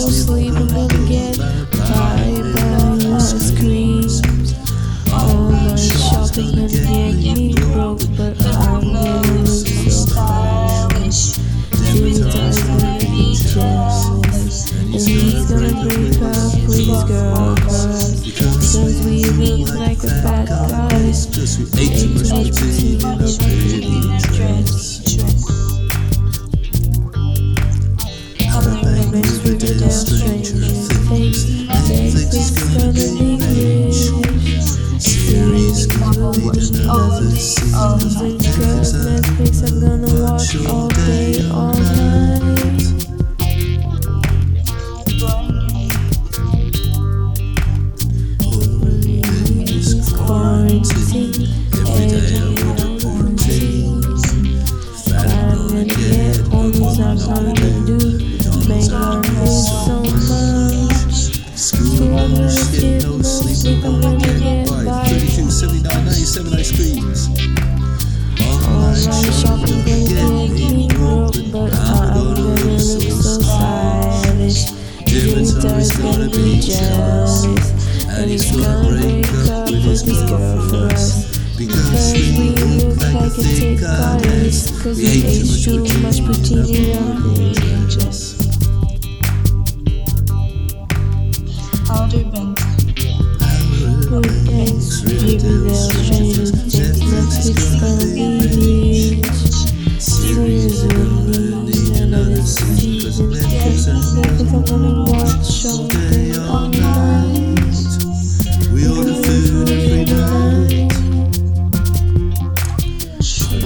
no sleep I'm gonna get high by my screams. All my shopping has get me broke, but I'm really so stylish. This don't need be jealous, and he's gonna break up please his. Because we look like a bad guy. Just ate too much, I'm gonna watch always, always, gonna be jealous, and he's gonna break up with his girl for. Because we look like a thick goddess. We ate too much much poutine poutine on on pages. Outer Banks. Good eggs, Riverdale, Stranger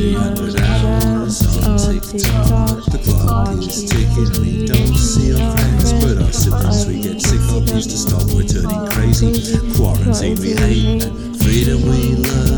300 hours on TikTok. The clock is ticking. We don't see our friends, but our siblings we get sick of used to stop. We're turning crazy. Quarantine we hate, freedom we love.